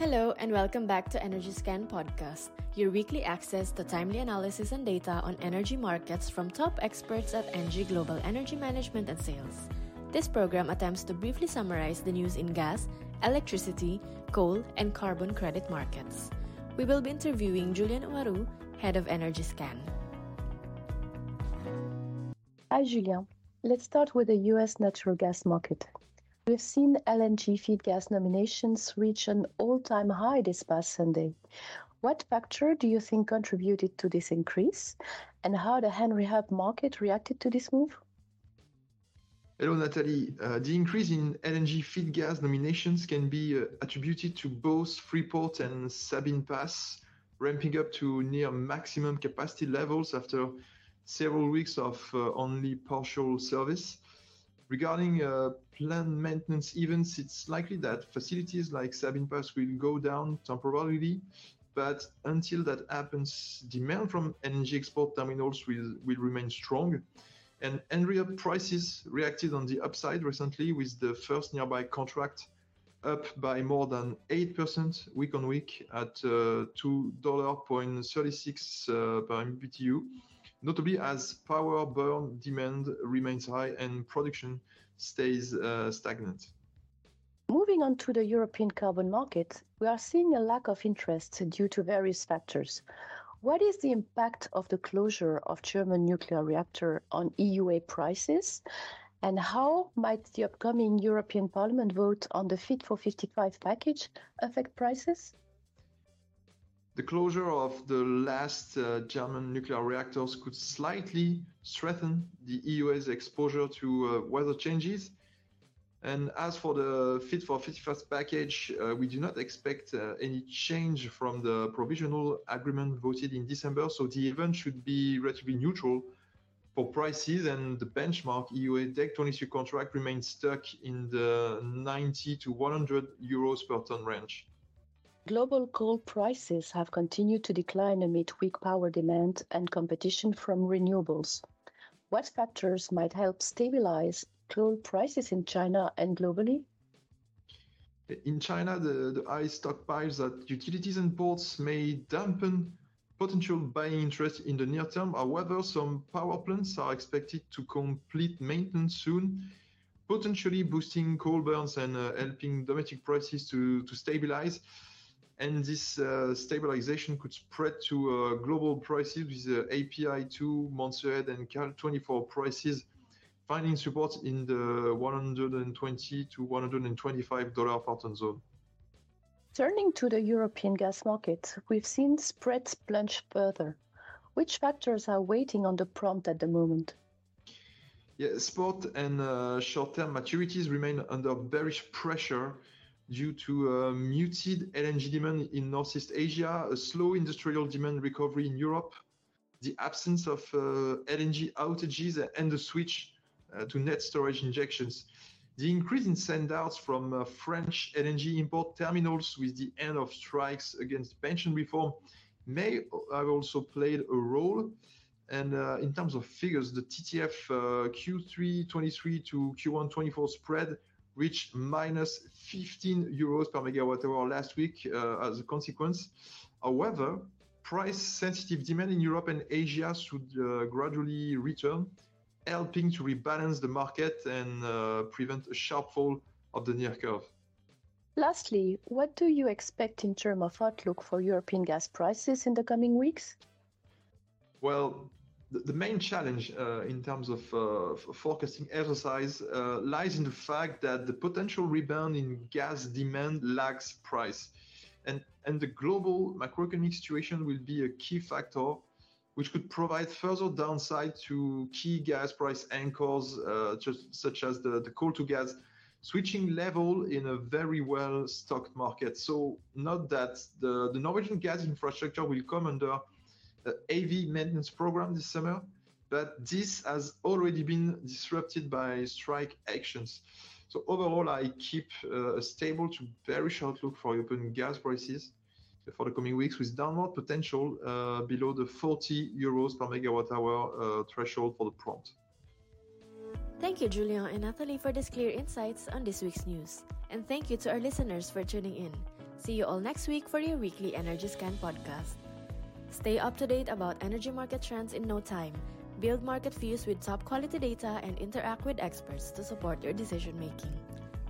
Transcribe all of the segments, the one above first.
Hello, and welcome back to EnergyScan Podcast, your weekly access to timely analysis and data on energy markets from top experts at Engie Global Energy Management and Sales. This program attempts to briefly summarize the news in gas, electricity, coal, and carbon credit markets. We will be interviewing Julien Hoarau, head of EnergyScan. Hi, Julien. Let's start with the US natural gas market. We've seen LNG feed gas nominations reach an all-time high this past Sunday. What factor do you think contributed to this increase, and how the Henry Hub market reacted to this move? Hello, Natalie. Uh, the increase in LNG feed gas nominations can be uh, attributed to both Freeport and Sabine Pass ramping up to near maximum capacity levels after several weeks of uh, only partial service. Regarding uh, planned maintenance events, it's likely that facilities like Sabine Pass will go down temporarily, but until that happens, demand from LNG export terminals will, will remain strong. And Hub prices reacted on the upside recently with the first nearby contract up by more than 8% week on week at uh, $2.36 uh, per MBTU notably as power burn demand remains high and production stays uh, stagnant. Moving on to the European carbon market, we are seeing a lack of interest due to various factors. What is the impact of the closure of German nuclear reactor on EUA prices? And how might the upcoming European Parliament vote on the Fit for 55 package affect prices? The closure of the last uh, German nuclear reactors could slightly strengthen the EU's exposure to uh, weather changes. And as for the Fit for 55 package, uh, we do not expect uh, any change from the provisional agreement voted in December, so the event should be relatively neutral for prices and the benchmark EUA DEC 23 contract remains stuck in the 90 to 100 euros per ton range. Global coal prices have continued to decline amid weak power demand and competition from renewables. What factors might help stabilize coal prices in China and globally? In China, the, the high stockpiles at utilities and ports may dampen potential buying interest in the near term. However, some power plants are expected to complete maintenance soon, potentially boosting coal burns and uh, helping domestic prices to, to stabilize and this uh, stabilization could spread to uh, global prices with uh, API2, months ahead, and Cal 24 prices finding support in the 120 to 125 dollar per ton zone. Turning to the European gas market, we've seen spreads plunge further. Which factors are waiting on the prompt at the moment? Yeah, spot and uh, short-term maturities remain under bearish pressure due to muted LNG demand in Northeast Asia, a slow industrial demand recovery in Europe, the absence of uh, LNG outages, and the switch uh, to net storage injections. The increase in sendouts from uh, French LNG import terminals with the end of strikes against pension reform may have also played a role. And uh, in terms of figures, the TTF uh, Q3 23 to Q1 24 spread reached minus 15 euros per megawatt hour last week uh, as a consequence. However, price sensitive demand in Europe and Asia should uh, gradually return, helping to rebalance the market and uh, prevent a sharp fall of the near curve. Lastly, what do you expect in terms of outlook for European gas prices in the coming weeks? Well, the, main challenge uh, in terms of uh, forecasting exercise uh, lies in the fact that the potential rebound in gas demand lags price. And, and the global macroeconomic situation will be a key factor which could provide further downside to key gas price anchors, uh, just, such as the, the coal to gas switching level in a very well stocked market. So, note that the, the Norwegian gas infrastructure will come under AV maintenance program this summer, but this has already been disrupted by strike actions. So overall, I keep uh, a stable to bearish outlook for European gas prices for the coming weeks with downward potential uh, below the 40 euros per megawatt hour uh, threshold for the prompt. Thank you, Julien and Nathalie, for these clear insights on this week's news. And thank you to our listeners for tuning in. See you all next week for your weekly EnergyScan podcast. Stay up to date about energy market trends in no time. Build market views with top quality data and interact with experts to support your decision making.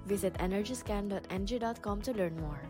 Visit energyscan.engie.com to learn more.